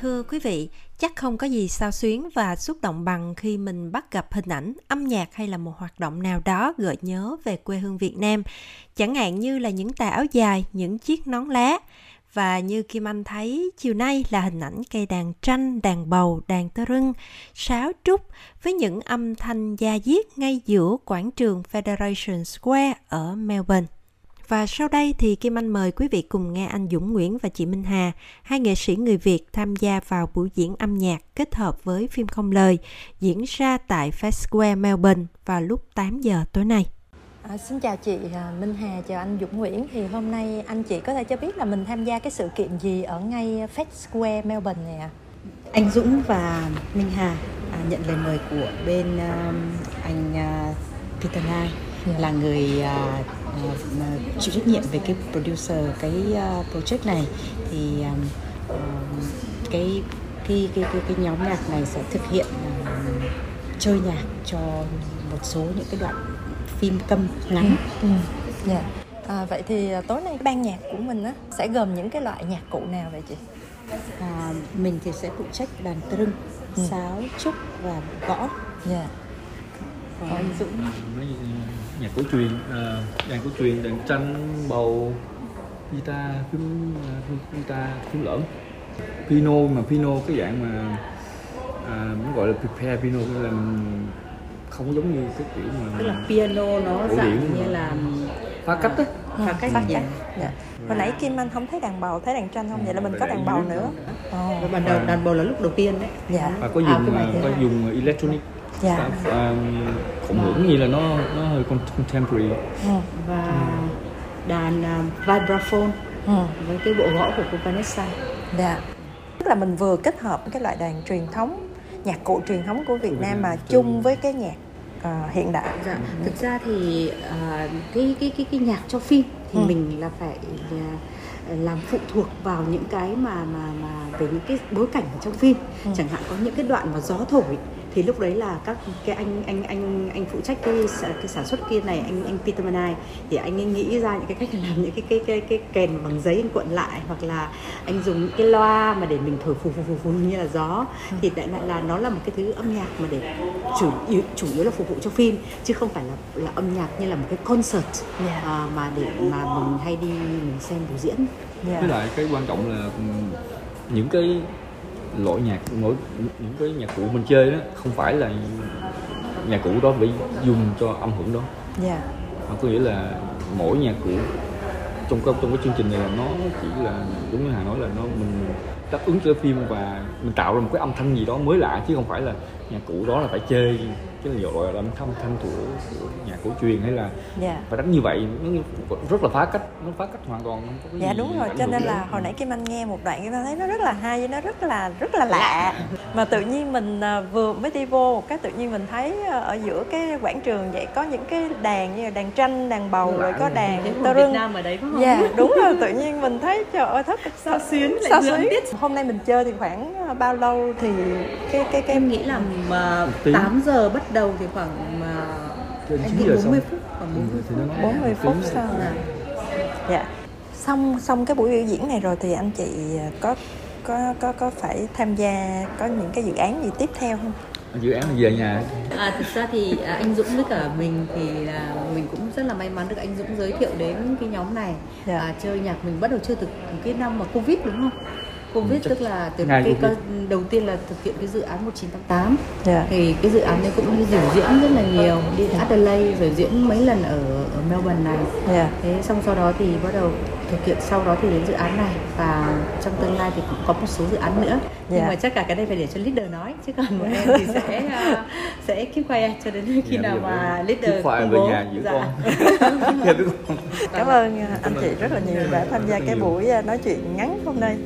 Thưa quý vị, chắc không có gì sao xuyến và xúc động bằng khi mình bắt gặp hình ảnh, âm nhạc hay là một hoạt động nào đó gợi nhớ về quê hương Việt Nam. Chẳng hạn như là những tà áo dài, những chiếc nón lá. Và như Kim Anh thấy, chiều nay là hình ảnh cây đàn tranh, đàn bầu, đàn tơ rưng, sáo trúc với những âm thanh da diết ngay giữa quảng trường Federation Square ở Melbourne. Và sau đây thì Kim Anh mời quý vị cùng nghe anh Dũng Nguyễn và chị Minh Hà, hai nghệ sĩ người Việt tham gia vào buổi diễn âm nhạc kết hợp với phim không lời diễn ra tại Fest Square Melbourne vào lúc 8 giờ tối nay. À, xin chào chị à, Minh Hà, chào anh Dũng Nguyễn. Thì hôm nay anh chị có thể cho biết là mình tham gia cái sự kiện gì ở ngay Fest Square Melbourne này ạ? À? Anh Dũng và Minh Hà à, nhận lời mời của bên um, anh uh, Peter Lai. Là người uh, uh, chịu trách nhiệm về cái producer cái uh, project này thì um, uh, cái cái cái cái cái nhóm nhạc này sẽ thực hiện uh, chơi nhạc cho một số những cái đoạn phim câm ngắn. Ừ. Ừ. Yeah. À, vậy thì tối nay ban nhạc của mình á sẽ gồm những cái loại nhạc cụ nào vậy chị? À, mình thì sẽ phụ trách đàn trưng, ừ. sáo, trúc và gõ. Yeah. Còn anh Dũng nhạc cổ truyền à, đàn cổ truyền đàn tranh bầu guitar phím guitar phím lỡn. Piano mà piano cái dạng mà à, nó gọi là prepare piano là không giống như cái kiểu mà tức là piano nó dạng như là phá cách á. Phá cách phá cách dạ. hồi nãy kim anh không thấy đàn bầu thấy đàn tranh không? Vậy là mình có đàn bầu nữa. oh. ban đầu đàn bầu là lúc đầu tiên đấy. Dạ. Và có dùng à, có dùng electronic dạ. um, cộng hưởng như là nó nó hơi contemporary ừ. và ừ. đàn um, vibraphone ừ. với cái bộ gõ của cô Vanessa dạ tức là mình vừa kết hợp cái loại đàn truyền thống nhạc cụ truyền thống của Việt Nam mà chung với cái nhạc uh, hiện đại. Dạ. Ừ. Thực ra thì uh, cái cái cái cái nhạc cho phim thì ừ. mình là phải uh, làm phụ thuộc vào những cái mà mà mà về những cái bối cảnh ở trong phim ừ. chẳng hạn có những cái đoạn mà gió thổi thì lúc đấy là các cái anh anh anh anh phụ trách cái cái sản xuất kia này anh anh Peter Manai thì anh ấy nghĩ ra những cái cách làm những cái cái cái cái kèn bằng giấy anh cuộn lại hoặc là anh dùng những cái loa mà để mình thổi phù phù phù phù như là gió thì đại lại là nó là một cái thứ âm nhạc mà để chủ yếu chủ yếu là phục vụ cho phim chứ không phải là là âm nhạc như là một cái concert yeah. à, mà để mà mình hay đi mình xem biểu diễn yeah. với lại cái quan trọng là những cái loại nhạc mỗi những cái nhạc cụ mình chơi đó không phải là nhạc cụ đó phải dùng cho âm hưởng đó yeah. Dạ. mà có nghĩa là mỗi nhạc cụ trong trong cái chương trình này là nó chỉ là giống như hà nói là nó mình đáp ứng cho phim và mình tạo ra một cái âm thanh gì đó mới lạ chứ không phải là nhạc cụ đó là phải chơi cái là âm thanh thanh của, của nhạc cổ truyền hay là yeah. Dạ. phải đánh như vậy nó rất là phá cách nó phá cách hoàn toàn không có cái dạ đúng rồi cho nên là hồi nãy kim anh nghe một đoạn kim anh thấy nó rất là hay nó rất là rất là lạ. Mà tự nhiên mình à, vừa mới đi vô một cái tự nhiên mình thấy à, ở giữa cái quảng trường vậy có những cái đàn như là đàn tranh đàn bầu rồi có đàn tơ rưng. Nam ở đấy phải không? Dạ đúng rồi tự nhiên mình thấy trời ơi thất sao xuyến lại sao xuyến? hôm nay mình chơi thì khoảng à, bao lâu thì cái cái cái em nghĩ là 8 giờ bắt đầu thì khoảng mà anh nghĩ 40 phút khoảng 40 phút 40 phút sau là dạ. Xong xong cái buổi biểu diễn này rồi thì anh chị có có có có phải tham gia có những cái dự án gì tiếp theo không? Dự án là về nhà. À, thực ra thì à, anh Dũng với cả mình thì là mình cũng rất là may mắn được anh Dũng giới thiệu đến cái nhóm này. Dạ. à, chơi nhạc mình bắt đầu chơi từ cái năm mà covid đúng không Covid tức là từ cái cơ, đầu tiên là thực hiện cái dự án 1988 yeah. thì cái dự án đấy cũng đi biểu diễn rất là nhiều đi Adelaide rồi diễn mấy lần ở ở Melbourne này yeah. thế xong sau đó thì bắt đầu thực hiện sau đó thì đến dự án này và trong tương lai thì cũng có một số dự án nữa yeah. nhưng mà chắc cả cái đây phải để cho leader nói chứ còn bọn em thì sẽ uh, sẽ keep quiet cho đến khi yeah, nào mà leader công bố dạ. con. cảm ơn anh chị rất là nhiều đã tham gia cái buổi nói chuyện ngắn hôm nay